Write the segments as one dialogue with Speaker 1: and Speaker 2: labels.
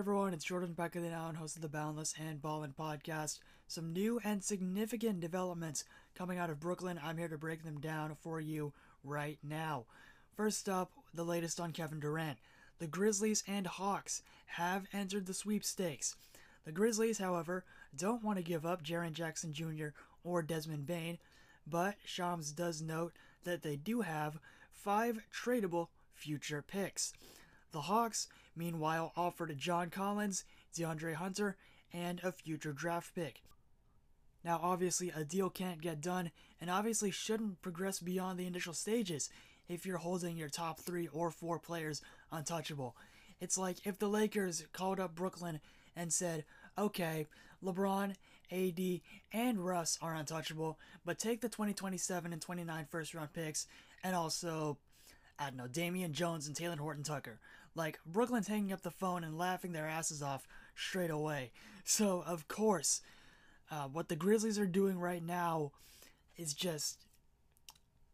Speaker 1: everyone, it's Jordan the now and host of the Boundless and Ballin podcast. Some new and significant developments coming out of Brooklyn. I'm here to break them down for you right now. First up, the latest on Kevin Durant. The Grizzlies and Hawks have entered the sweepstakes. The Grizzlies, however, don't want to give up Jaren Jackson Jr. or Desmond Bane, but Shams does note that they do have five tradable future picks. The Hawks, meanwhile, offered John Collins, DeAndre Hunter, and a future draft pick. Now, obviously, a deal can't get done and obviously shouldn't progress beyond the initial stages if you're holding your top three or four players untouchable. It's like if the Lakers called up Brooklyn and said, okay, LeBron, AD, and Russ are untouchable, but take the 2027 and 29 first round picks and also, I don't know, Damian Jones and Talen Horton Tucker. Like, Brooklyn's hanging up the phone and laughing their asses off straight away. So, of course, uh, what the Grizzlies are doing right now is just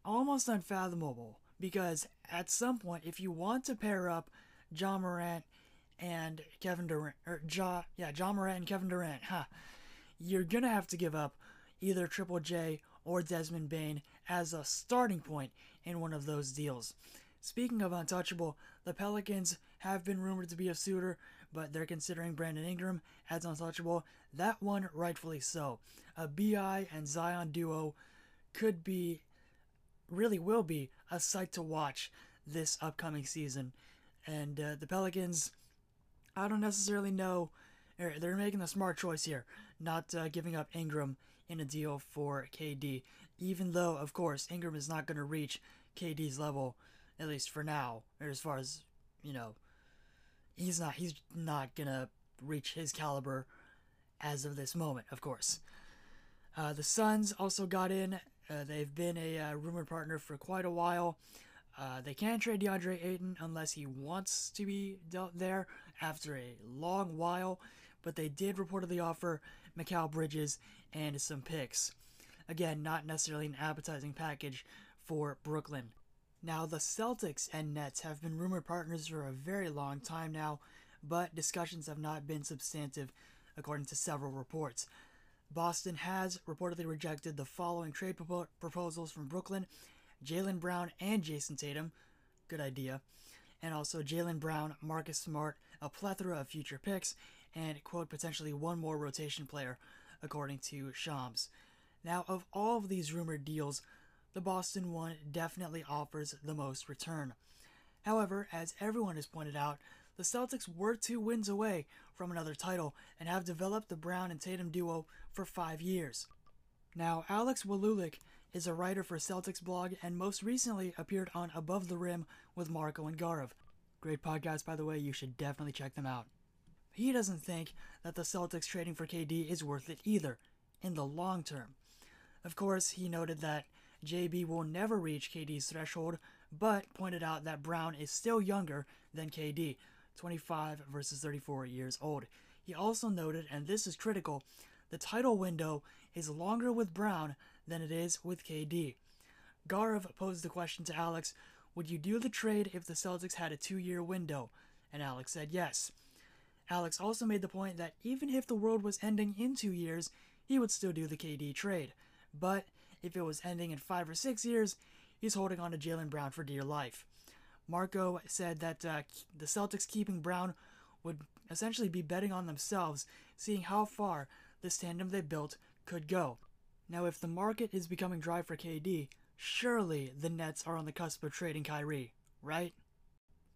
Speaker 1: almost unfathomable. Because at some point, if you want to pair up John Morant and Kevin Durant, or Ja, yeah, Ja Morant and Kevin Durant, huh, you're gonna have to give up either Triple J or Desmond Bane as a starting point in one of those deals. Speaking of untouchable, the Pelicans have been rumored to be a suitor, but they're considering Brandon Ingram as untouchable. That one, rightfully so. A BI and Zion duo could be, really will be, a sight to watch this upcoming season. And uh, the Pelicans, I don't necessarily know. They're making the smart choice here, not uh, giving up Ingram in a deal for KD. Even though, of course, Ingram is not going to reach KD's level at least for now, or as far as you know, he's not he's not gonna reach his caliber as of this moment, of course. Uh, the Suns also got in. Uh, they've been a uh, rumored partner for quite a while. Uh, they can't trade DeAndre Ayton unless he wants to be dealt there after a long while, but they did reportedly offer Mikal Bridges and some picks. Again, not necessarily an appetizing package for Brooklyn. Now, the Celtics and Nets have been rumored partners for a very long time now, but discussions have not been substantive, according to several reports. Boston has reportedly rejected the following trade propo- proposals from Brooklyn Jaylen Brown and Jayson Tatum. Good idea. And also Jaylen Brown, Marcus Smart, a plethora of future picks, and, quote, potentially one more rotation player, according to Shams. Now, of all of these rumored deals, the Boston one definitely offers the most return. However, as everyone has pointed out, the Celtics were two wins away from another title and have developed the Brown and Tatum duo for five years. Now, Alex Walulik is a writer for Celtics blog and most recently appeared on Above the Rim with Marco and Gaurav. Great podcast, by the way, you should definitely check them out. He doesn't think that the Celtics trading for KD is worth it either, in the long term. Of course, he noted that JB will never reach KD's threshold, but pointed out that Brown is still younger than KD, 25 versus 34 years old. He also noted, and this is critical, the title window is longer with Brown than it is with KD. Gaurav posed the question to Alex Would you do the trade if the Celtics had a two year window? And Alex said yes. Alex also made the point that even if the world was ending in two years, he would still do the KD trade. But if it was ending in five or six years, he's holding on to Jaylen Brown for dear life. Marco said that uh, the Celtics keeping Brown would essentially be betting on themselves, seeing how far this tandem they built could go. Now, if the market is becoming dry for KD, surely the Nets are on the cusp of trading Kyrie, right?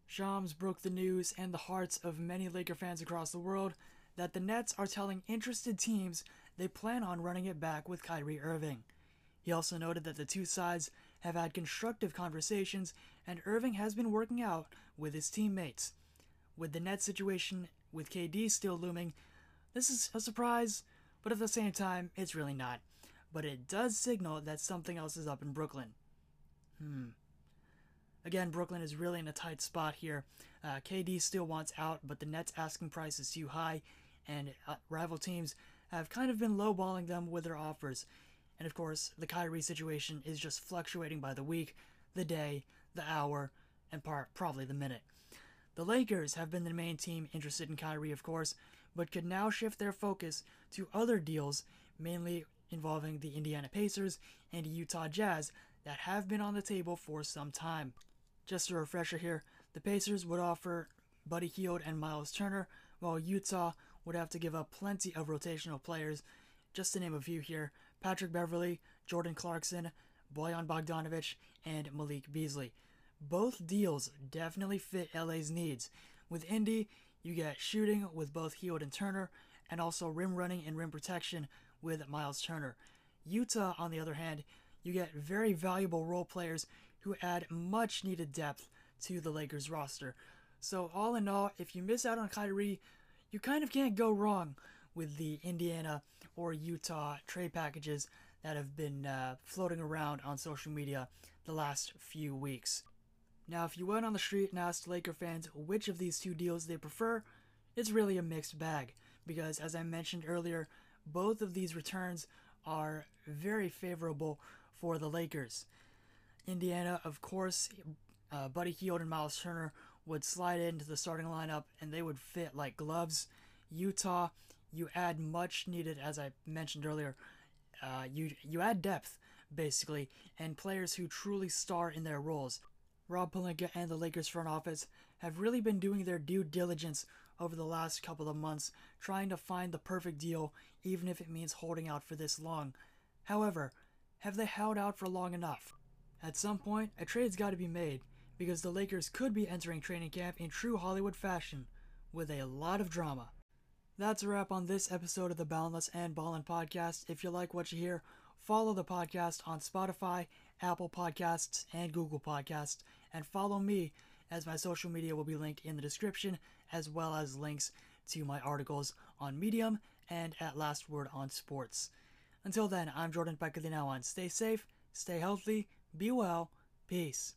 Speaker 1: Shams broke the news and the hearts of many Laker fans across the world that the Nets are telling interested teams they plan on running it back with Kyrie Irving. He also noted that the two sides have had constructive conversations and Irving has been working out with his teammates. With the net situation with KD still looming, this is a surprise, but at the same time, it's really not. But it does signal that something else is up in Brooklyn. Hmm. Again, Brooklyn is really in a tight spot here. Uh, KD still wants out, but the Nets' asking price is too high, and uh, rival teams have kind of been lowballing them with their offers. And of course, the Kyrie situation is just fluctuating by the week, the day, the hour, and part, probably the minute. The Lakers have been the main team interested in Kyrie, of course, but could now shift their focus to other deals, mainly involving the Indiana Pacers and Utah Jazz, that have been on the table for some time. Just a refresher here the Pacers would offer Buddy Hield and Miles Turner, while Utah would have to give up plenty of rotational players. Just to name a few here Patrick Beverley, Jordan Clarkson, Bojan Bogdanovic, and Malik Beasley. Both deals definitely fit LA's needs. With Indy, you get shooting with both Hield and Turner, and also rim running and rim protection with Miles Turner. Utah, on the other hand, you get very valuable role players who add much needed depth to the Lakers roster. So, all in all, if you miss out on Kyrie, you kind of can't go wrong with the Indiana or Utah trade packages that have been uh, floating around on social media the last few weeks. Now, if you went on the street and asked Laker fans which of these two deals they prefer, it's really a mixed bag because, as I mentioned earlier, both of these returns are very favorable for the Lakers. Indiana, of course, uh, Buddy Hield and Miles Turner would slide into the starting lineup and they would fit like gloves. Utah, you add much needed, as I mentioned earlier, uh, you you add depth basically and players who truly star in their roles. Rob Pelinka and the Lakers front office have really been doing their due diligence over the last couple of months, trying to find the perfect deal, even if it means holding out for this long. However, have they held out for long enough? At some point, a trade's got to be made, because the Lakers could be entering training camp in true Hollywood fashion, with a lot of drama. That's a wrap on this episode of the Boundless and Ballin podcast. If you like what you hear, follow the podcast on Spotify, Apple Podcasts, and Google Podcasts, and follow me as my social media will be linked in the description, as well as links to my articles on Medium and at Last Word on Sports. Until then, I'm Jordan now on. Stay safe, stay healthy, be well, peace.